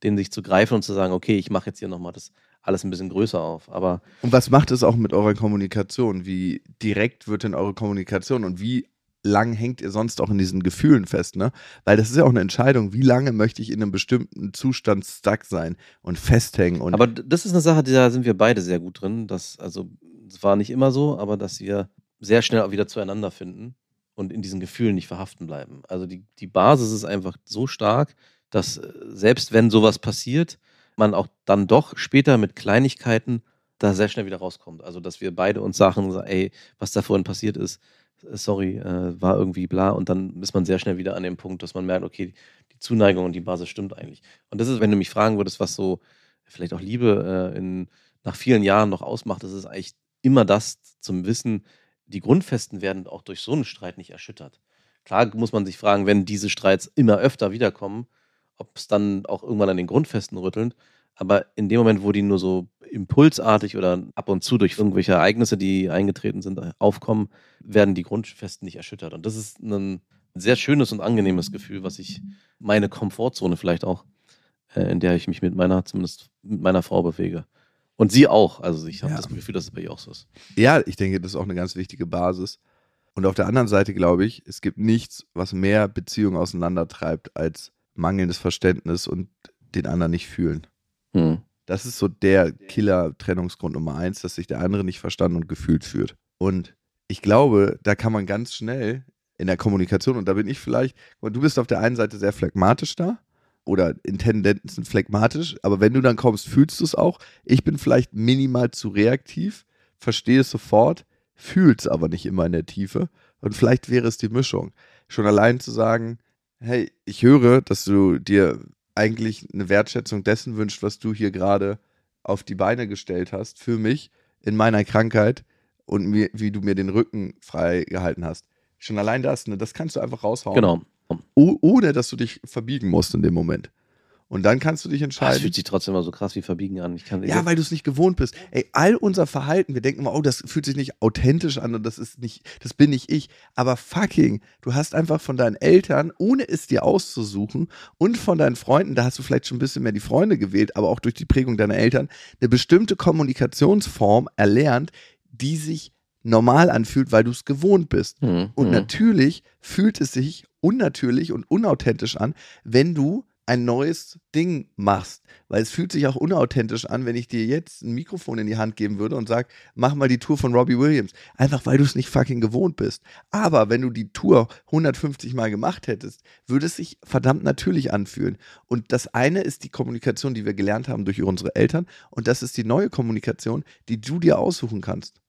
Speaker 2: den sich zu greifen und zu sagen, okay, ich mache jetzt hier nochmal das alles ein bisschen größer auf. Aber
Speaker 1: Und was macht es auch mit eurer Kommunikation? Wie direkt wird denn eure Kommunikation und wie lang hängt ihr sonst auch in diesen Gefühlen fest, ne? Weil das ist ja auch eine Entscheidung, wie lange möchte ich in einem bestimmten Zustand stuck sein und festhängen und
Speaker 2: Aber das ist eine Sache, da sind wir beide sehr gut drin. Das, also, es war nicht immer so, aber dass wir sehr schnell auch wieder zueinander finden und in diesen Gefühlen nicht verhaften bleiben. Also die, die Basis ist einfach so stark, dass äh, selbst wenn sowas passiert, man auch dann doch später mit Kleinigkeiten da sehr schnell wieder rauskommt. Also dass wir beide uns sagen, ey, was da vorhin passiert ist, sorry, äh, war irgendwie bla. Und dann ist man sehr schnell wieder an dem Punkt, dass man merkt, okay, die Zuneigung und die Basis stimmt eigentlich. Und das ist, wenn du mich fragen würdest, was so vielleicht auch Liebe äh, in, nach vielen Jahren noch ausmacht, das ist eigentlich immer das zum Wissen, die Grundfesten werden auch durch so einen Streit nicht erschüttert. Klar muss man sich fragen, wenn diese Streits immer öfter wiederkommen, ob es dann auch irgendwann an den Grundfesten rüttelt. Aber in dem Moment, wo die nur so impulsartig oder ab und zu durch irgendwelche Ereignisse, die eingetreten sind, aufkommen, werden die Grundfesten nicht erschüttert. Und das ist ein sehr schönes und angenehmes Gefühl, was ich meine Komfortzone vielleicht auch, äh, in der ich mich mit meiner, zumindest mit meiner Frau bewege. Und sie auch. Also ich habe
Speaker 1: Ja.
Speaker 2: das Gefühl, dass es bei ihr auch so ist.
Speaker 1: Ja, ich denke, das ist auch eine ganz wichtige Basis. Und auf der anderen Seite glaube ich, es gibt nichts, was mehr Beziehungen auseinandertreibt als mangelndes Verständnis und den anderen nicht fühlen.
Speaker 2: Hm.
Speaker 1: Das ist so der Killer-Trennungsgrund Nummer eins, dass sich der andere nicht verstanden und gefühlt fühlt. Und ich glaube, da kann man ganz schnell in der Kommunikation, und da bin ich vielleicht, du bist auf der einen Seite sehr phlegmatisch da oder in Tendenzen phlegmatisch, aber wenn du dann kommst, fühlst du es auch. Ich bin vielleicht minimal zu reaktiv, verstehe es sofort, fühle es aber nicht immer in der Tiefe. Und vielleicht wäre es die Mischung. Schon allein zu sagen, hey, ich höre, dass du dir eigentlich eine Wertschätzung dessen wünscht, was du hier gerade auf die Beine gestellt hast für mich in meiner Krankheit und mir, wie du mir den Rücken frei gehalten hast. Schon allein das, ne, das kannst du einfach raushauen.
Speaker 2: Genau.
Speaker 1: Oh, ohne dass du dich verbiegen musst in dem Moment. Und dann kannst du dich
Speaker 2: Das
Speaker 1: entscheiden.
Speaker 2: fühlt sich trotzdem immer so krass wie verbiegen an. Ich kann,
Speaker 1: Ja, weil du es nicht gewohnt bist. Ey, all unser Verhalten, wir denken immer, oh, das fühlt sich nicht authentisch an und das ist nicht, das bin nicht ich. Aber fucking, du hast einfach von deinen Eltern, ohne es dir auszusuchen und von deinen Freunden, da hast du vielleicht schon ein bisschen mehr die Freunde gewählt, aber auch durch die Prägung deiner Eltern, eine bestimmte Kommunikationsform erlernt, die sich normal anfühlt, weil du es gewohnt bist.
Speaker 2: Mhm.
Speaker 1: Und
Speaker 2: mhm.
Speaker 1: natürlich fühlt es sich unnatürlich und unauthentisch an, wenn du ein neues Ding machst. Weil es fühlt sich auch unauthentisch an, wenn ich dir jetzt ein Mikrofon in die Hand geben würde und sag, mach mal die Tour von Robbie Williams. Einfach weil du es nicht fucking gewohnt bist. Aber wenn du die Tour 150 Mal gemacht hättest, würde es sich verdammt natürlich anfühlen. Und das eine ist die Kommunikation, die wir gelernt haben durch unsere Eltern. Und das ist die neue Kommunikation, die du dir aussuchen kannst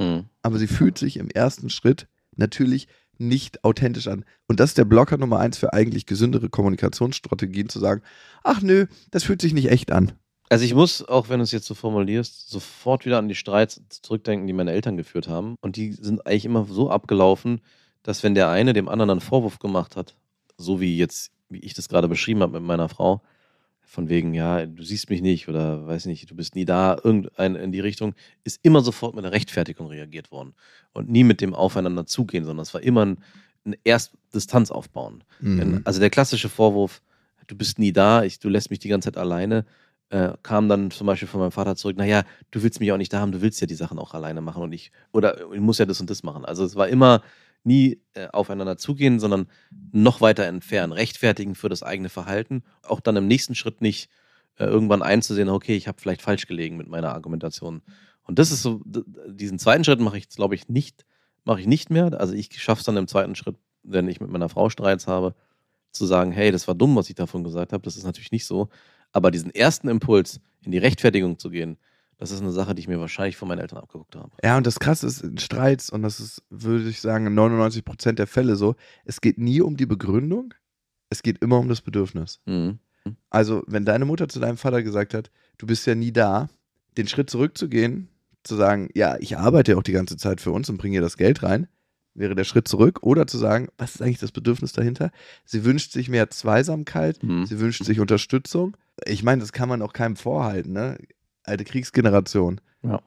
Speaker 2: Mhm.
Speaker 1: aber sie fühlt sich im ersten Schritt natürlich nicht authentisch an. Und das ist der Blocker Nummer eins für eigentlich gesündere Kommunikationsstrategien, zu sagen, ach nö, das fühlt sich nicht echt an.
Speaker 2: Also ich muss, auch wenn du es jetzt so formulierst, sofort wieder an die Streits zurückdenken, die meine Eltern geführt haben. Und die sind eigentlich immer so abgelaufen, dass wenn der eine dem anderen einen Vorwurf gemacht hat, so wie jetzt, wie ich das gerade beschrieben habe mit meiner Frau, von wegen, ja, du siehst mich nicht oder weiß nicht, du bist nie da, irgendein in die Richtung, ist immer sofort mit einer Rechtfertigung reagiert worden. Und nie mit dem Aufeinander zugehen, sondern es war immer ein, ein erst Distanz aufbauen.
Speaker 1: Mhm.
Speaker 2: Also der klassische Vorwurf, du bist nie da, ich, du lässt mich die ganze Zeit alleine, äh, kam dann zum Beispiel von meinem Vater zurück, naja, du willst mich auch nicht da haben, du willst ja die Sachen auch alleine machen und ich, oder ich muss ja das und das machen. Also es war immer nie äh, aufeinander zugehen, sondern noch weiter entfernen, rechtfertigen für das eigene Verhalten, auch dann im nächsten Schritt nicht äh, irgendwann einzusehen, okay, ich habe vielleicht falsch gelegen mit meiner Argumentation. Und das ist so, diesen zweiten Schritt mache ich, glaube ich, nicht, mache ich nicht mehr. Also ich schaffe es dann im zweiten Schritt, wenn ich mit meiner Frau Streits habe, zu sagen, hey, das war dumm, was ich davon gesagt habe. Das ist natürlich nicht so. Aber diesen ersten Impuls, in die Rechtfertigung zu gehen, das ist eine Sache, die ich mir wahrscheinlich von meinen Eltern abgeguckt habe.
Speaker 1: Ja, und das Krasse ist in Streits, und das ist, würde ich sagen, in 99 Prozent der Fälle so, es geht nie um die Begründung, es geht immer um das Bedürfnis.
Speaker 2: Mhm.
Speaker 1: Also, wenn deine Mutter zu deinem Vater gesagt hat, du bist ja nie da, den Schritt zurückzugehen, zu sagen, ja, ich arbeite ja auch die ganze Zeit für uns und bringe ihr das Geld rein, wäre der Schritt zurück. Oder zu sagen, was ist eigentlich das Bedürfnis dahinter? Sie wünscht sich mehr Zweisamkeit,
Speaker 2: Mhm.
Speaker 1: sie wünscht sich Unterstützung. Ich meine, das kann man auch keinem vorhalten, ne? Alte Kriegsgeneration.
Speaker 2: Ja.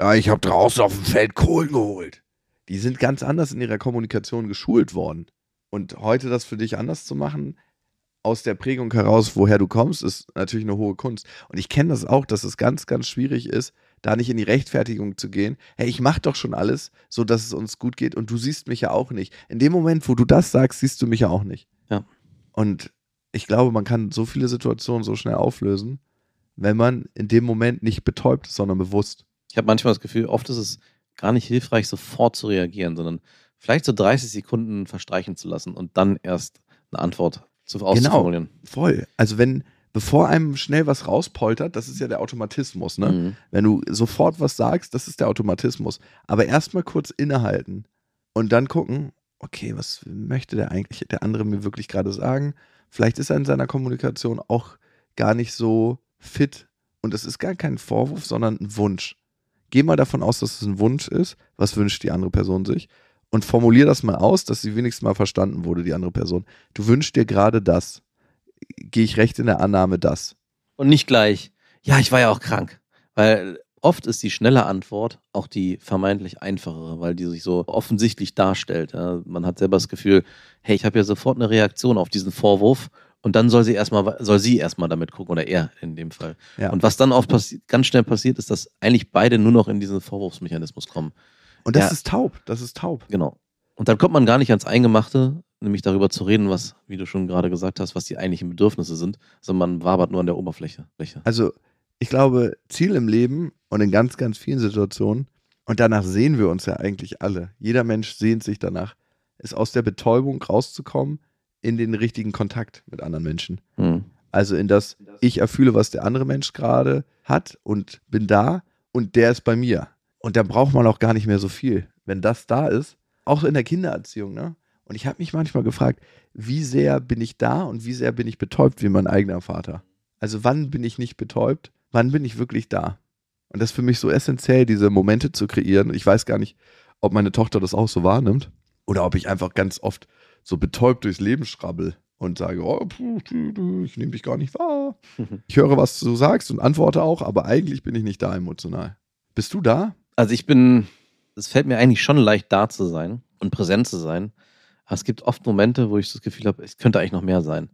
Speaker 1: Ja, ich habe draußen auf dem Feld Kohlen geholt. Die sind ganz anders in ihrer Kommunikation geschult worden. Und heute das für dich anders zu machen, aus der Prägung heraus, woher du kommst, ist natürlich eine hohe Kunst. Und ich kenne das auch, dass es ganz, ganz schwierig ist, da nicht in die Rechtfertigung zu gehen. Hey, ich mache doch schon alles, so dass es uns gut geht und du siehst mich ja auch nicht. In dem Moment, wo du das sagst, siehst du mich ja auch nicht.
Speaker 2: Ja.
Speaker 1: Und ich glaube, man kann so viele Situationen so schnell auflösen, wenn man in dem Moment nicht betäubt ist, sondern bewusst.
Speaker 2: Ich habe manchmal das Gefühl, oft ist es gar nicht hilfreich, sofort zu reagieren, sondern vielleicht so 30 Sekunden verstreichen zu lassen und dann erst eine Antwort zu auszuformulieren.
Speaker 1: Voll. Also wenn, bevor einem schnell was rauspoltert, das ist ja der Automatismus, ne?
Speaker 2: Mhm.
Speaker 1: Wenn du sofort was sagst, das ist der Automatismus. Aber erstmal kurz innehalten und dann gucken, okay, was möchte der eigentlich, der andere mir wirklich gerade sagen? Vielleicht ist er in seiner Kommunikation auch gar nicht so fit. Und es ist gar kein Vorwurf, sondern ein Wunsch. Geh mal davon aus, dass es ein Wunsch ist. Was wünscht die andere Person sich? Und formulier das mal aus, dass sie wenigstens mal verstanden wurde, die andere Person. Du wünschst dir gerade das. Gehe ich recht in der Annahme das?
Speaker 2: Und nicht gleich, ja, ich war ja auch krank. Weil oft ist die schnelle Antwort auch die vermeintlich einfachere, weil die sich so offensichtlich darstellt. Man hat selber das Gefühl, hey, ich habe ja sofort eine Reaktion auf diesen Vorwurf und dann soll sie erstmal, soll sie erstmal damit gucken oder er in dem Fall.
Speaker 1: Ja.
Speaker 2: Und was dann oft ganz schnell passiert, ist, dass eigentlich beide nur noch in diesen Vorwurfsmechanismus kommen.
Speaker 1: Und das
Speaker 2: Ja.
Speaker 1: ist taub. Das ist taub.
Speaker 2: Genau. Und dann kommt man gar nicht ans Eingemachte, nämlich darüber zu reden, was, wie du schon gerade gesagt hast, was die eigentlichen Bedürfnisse sind, sondern man wabert nur an der Oberfläche. Fläche.
Speaker 1: Also, ich glaube, Ziel im Leben und in ganz, ganz vielen Situationen, und danach sehen wir uns ja eigentlich alle, jeder Mensch sehnt sich danach, ist aus der Betäubung rauszukommen in den richtigen Kontakt mit anderen Menschen.
Speaker 2: Hm.
Speaker 1: Also in das, ich erfühle, was der andere Mensch gerade hat und bin da und der ist bei mir. Und da braucht man auch gar nicht mehr so viel. Wenn das da ist, auch in der Kindererziehung, ne? Und ich habe mich manchmal gefragt, wie sehr bin ich da und wie sehr bin ich betäubt wie mein eigener Vater? Also wann bin ich nicht betäubt? Wann bin ich wirklich da? Und das ist für mich so essentiell, diese Momente zu kreieren. Ich weiß gar nicht, ob meine Tochter das auch so wahrnimmt oder ob ich einfach ganz oft so betäubt durchs Leben schrabbel und sage, oh, ich nehme dich gar nicht wahr. Ich höre, was du sagst und antworte auch, aber eigentlich bin ich nicht da emotional. Bist du da?
Speaker 2: Also ich bin, es fällt mir eigentlich schon leicht da zu sein und präsent zu sein. Aber es gibt oft Momente, wo ich das Gefühl habe, es könnte eigentlich noch mehr sein.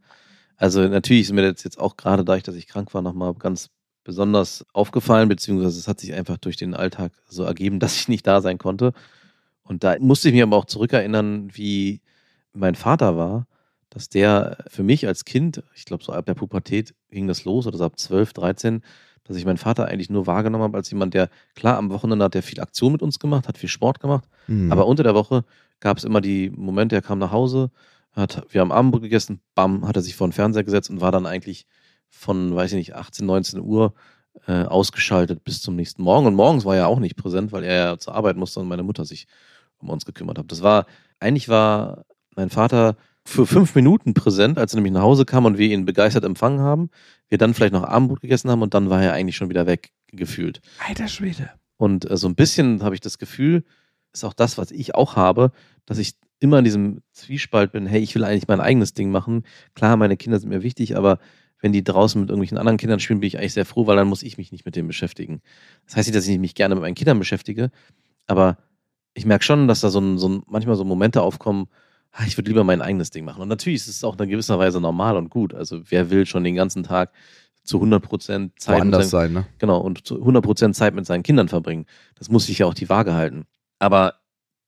Speaker 2: Also natürlich ist mir das jetzt auch gerade dadurch, dass ich krank war, nochmal ganz besonders aufgefallen, beziehungsweise es hat sich einfach durch den Alltag so ergeben, dass ich nicht da sein konnte. Und da musste ich mir aber auch zurückerinnern, wie mein Vater war, dass der für mich als Kind, ich glaube so ab der Pubertät ging das los oder so ab 12, 13, dass ich meinen Vater eigentlich nur wahrgenommen habe als jemand, der, klar, am Wochenende hat er viel Aktion mit uns gemacht, hat viel Sport gemacht,
Speaker 1: Mhm.
Speaker 2: aber unter der Woche gab es immer die Momente, er kam nach Hause, hat, wir haben Abendbrot gegessen, bam, hat er sich vor den Fernseher gesetzt und war dann eigentlich von, weiß ich nicht, 18, 19 Uhr äh, ausgeschaltet bis zum nächsten Morgen. Und morgens war er auch nicht präsent, weil er ja zur Arbeit musste und meine Mutter sich um uns gekümmert hat. Das war, eigentlich war mein Vater für fünf Minuten präsent, als er nämlich nach Hause kam und wir ihn begeistert empfangen haben. Wir dann vielleicht noch Abendbrot gegessen haben und dann war er eigentlich schon wieder weg gefühlt.
Speaker 1: Alter Schwede.
Speaker 2: Und äh, so ein bisschen habe ich das Gefühl, ist auch das, was ich auch habe, dass ich immer in diesem Zwiespalt bin, hey, ich will eigentlich mein eigenes Ding machen. Klar, meine Kinder sind mir wichtig, aber wenn die draußen mit irgendwelchen anderen Kindern spielen, bin ich eigentlich sehr froh, weil dann muss ich mich nicht mit denen beschäftigen. Das heißt nicht, dass ich mich gerne mit meinen Kindern beschäftige, aber ich merke schon, dass da so, ein, so ein, manchmal so Momente aufkommen, ich würde lieber mein eigenes Ding machen. Und natürlich ist es auch in gewisser Weise normal und gut. Also wer will schon den ganzen Tag zu 100 Prozent Zeit mit
Speaker 1: Woanders
Speaker 2: seinen,
Speaker 1: sein, ne?
Speaker 2: genau, und zu 100% Zeit mit seinen Kindern verbringen. Das muss sich ja auch die Waage halten. Aber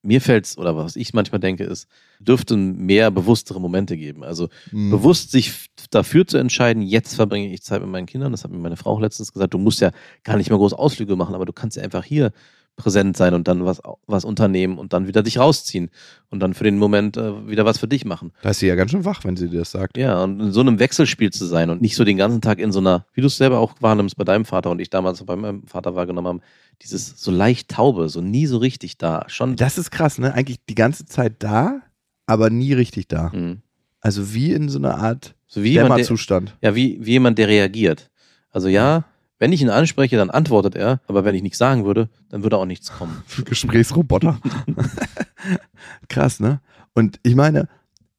Speaker 2: mir fällt's, oder was ich manchmal denke, ist, dürfte mehr bewusstere Momente geben. Also
Speaker 1: Mhm.
Speaker 2: bewusst sich dafür zu entscheiden, jetzt verbringe ich Zeit mit meinen Kindern. Das hat mir meine Frau auch letztens gesagt. Du musst ja gar nicht mehr groß Ausflüge machen, aber du kannst ja einfach hier präsent sein und dann was, was unternehmen und dann wieder dich rausziehen und dann für den Moment äh, wieder was für dich machen.
Speaker 1: Da ist sie ja ganz schön wach, wenn sie dir das sagt.
Speaker 2: Ja, und in so einem Wechselspiel zu sein und nicht so den ganzen Tag in so einer, wie du es selber auch wahrnimmst bei deinem Vater und ich damals bei meinem Vater wahrgenommen haben, dieses so leicht taube, so nie so richtig da. Schon.
Speaker 1: Das ist krass, ne? Eigentlich die ganze Zeit da, aber nie richtig da.
Speaker 2: Mhm.
Speaker 1: Also wie in so einer Art
Speaker 2: So wie jemand, der,
Speaker 1: Dämmerzustand.
Speaker 2: ja, wie, wie jemand, der reagiert. Also ja, wenn ich ihn anspreche, dann antwortet er, aber wenn ich nichts sagen würde, dann würde auch nichts kommen.
Speaker 1: Gesprächsroboter. Krass, ne? Und ich meine,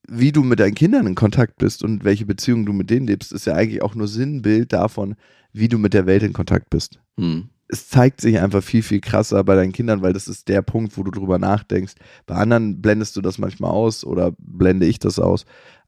Speaker 1: wie du mit deinen Kindern in Kontakt bist und welche Beziehung du mit denen lebst, ist ja eigentlich auch nur Sinnbild davon, wie du mit der Welt in Kontakt bist.
Speaker 2: Hm.
Speaker 1: Es zeigt sich einfach viel, viel krasser bei deinen Kindern, weil das ist der Punkt, wo du drüber nachdenkst. Bei anderen blendest du das manchmal aus oder blende ich das aus.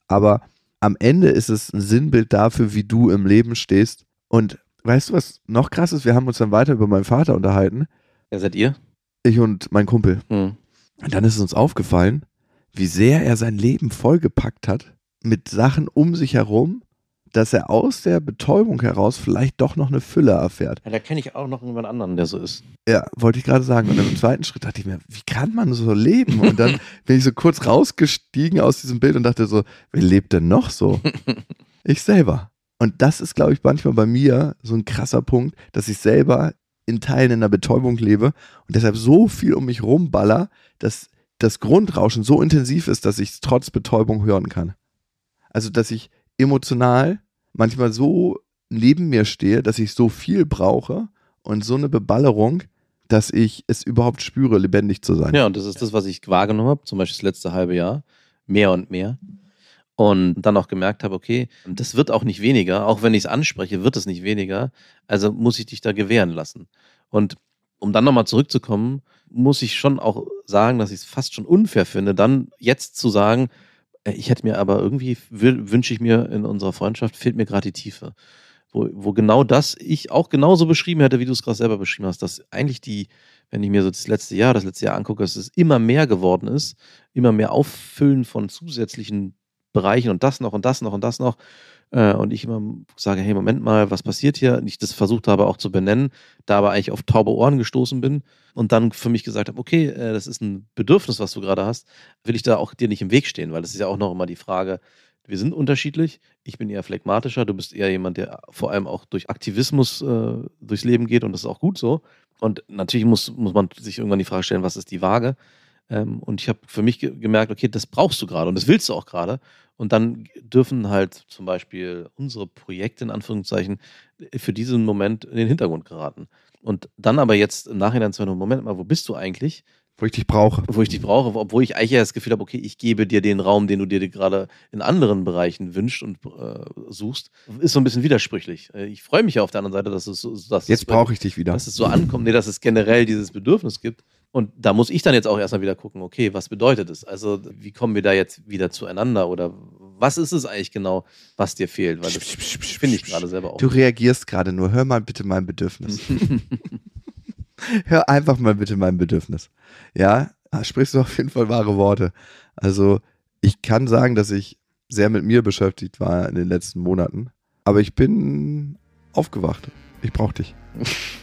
Speaker 1: Aber am Ende ist es ein Sinnbild dafür, wie du im Leben stehst. Und weißt du, was noch krass ist? Wir haben uns dann weiter über meinen Vater unterhalten.
Speaker 2: Ja, seid ihr?
Speaker 1: Ich und mein Kumpel.
Speaker 2: Hm.
Speaker 1: Und dann ist uns aufgefallen, wie sehr er sein Leben vollgepackt hat mit Sachen um sich herum, dass er aus der Betäubung heraus vielleicht doch noch eine Fülle erfährt.
Speaker 2: Ja, da kenne ich auch noch jemand anderen, der so ist.
Speaker 1: Ja, wollte ich gerade sagen. Und im zweiten Schritt dachte ich mir, wie kann man so leben? Und dann bin ich so kurz rausgestiegen aus diesem Bild und dachte so, wer lebt denn noch so? Ich selber. Und das ist, glaube ich, manchmal bei mir so ein krasser Punkt, dass ich selber in Teilen in der Betäubung lebe und deshalb so viel um mich rumballer, dass das Grundrauschen so intensiv ist, dass ich es trotz Betäubung hören kann. Also, dass ich emotional manchmal so neben mir stehe, dass ich so viel brauche und so eine Beballerung, dass ich es überhaupt spüre, lebendig zu sein.
Speaker 2: Ja, und das ist das, was ich wahrgenommen habe, zum Beispiel das letzte halbe Jahr. Mehr und mehr. Und dann auch gemerkt habe, okay, das wird auch nicht weniger, auch wenn ich es anspreche, wird es nicht weniger. Also muss ich dich da gewähren lassen. Und um dann nochmal zurückzukommen, muss ich schon auch sagen, dass ich es fast schon unfair finde, dann jetzt zu sagen, äh, ich hätte mir aber irgendwie, wü- wünsche ich mir in unserer Freundschaft, fehlt mir gerade die Tiefe. Wo, wo genau das ich auch genauso beschrieben hätte, wie du es gerade selber beschrieben hast, dass eigentlich die, wenn ich mir so das letzte Jahr, das letzte Jahr angucke, dass es immer mehr geworden ist, immer mehr Auffüllen von zusätzlichen Bereichen und das noch und das noch und das noch. Äh, Und ich immer sage, hey, Moment mal, was passiert hier? Und ich das versucht habe auch zu benennen, da aber eigentlich auf taube Ohren gestoßen bin und dann für mich gesagt habe, okay, äh, das ist ein Bedürfnis, was du gerade hast, will ich da auch dir nicht im Weg stehen, weil das ist ja auch noch immer die Frage, wir sind unterschiedlich. Ich bin eher phlegmatischer, du bist eher jemand, der vor allem auch durch Aktivismus äh, durchs Leben geht und das ist auch gut so. Und natürlich muss, muss man sich irgendwann die Frage stellen, was ist die Waage? Ähm, und ich habe für mich ge gemerkt, okay, das brauchst du gerade und das willst du auch gerade. Und dann dürfen halt zum Beispiel unsere Projekte in Anführungszeichen für diesen Moment in den Hintergrund geraten. Und dann aber jetzt im Nachhinein zu einem Moment mal, wo bist du eigentlich?
Speaker 1: Wo ich dich brauche.
Speaker 2: wo ich dich brauche, obwohl ich eigentlich ja das Gefühl habe, okay, ich gebe dir den Raum, den du dir gerade in anderen Bereichen wünschst und äh, suchst, ist so ein bisschen widersprüchlich. Äh, Ich freue mich ja auf der anderen Seite, dass es so, dass
Speaker 1: Jetzt brauche ich dich wieder.
Speaker 2: dass es so ankommt, nee, dass es generell dieses Bedürfnis gibt. Und da muss ich dann jetzt auch erstmal wieder gucken, okay, was bedeutet es? Also, wie kommen wir da jetzt wieder zueinander oder was ist es eigentlich genau, was dir fehlt? Weil das finde ich gerade selber auch.
Speaker 1: Du reagierst gerade nur. Hör mal bitte mein Bedürfnis. Hör einfach mal bitte mein Bedürfnis. Ja, da sprichst du auf jeden Fall wahre Worte. Also, ich kann sagen, dass ich sehr mit mir beschäftigt war in den letzten Monaten. Aber ich bin aufgewacht. Ich brauche dich.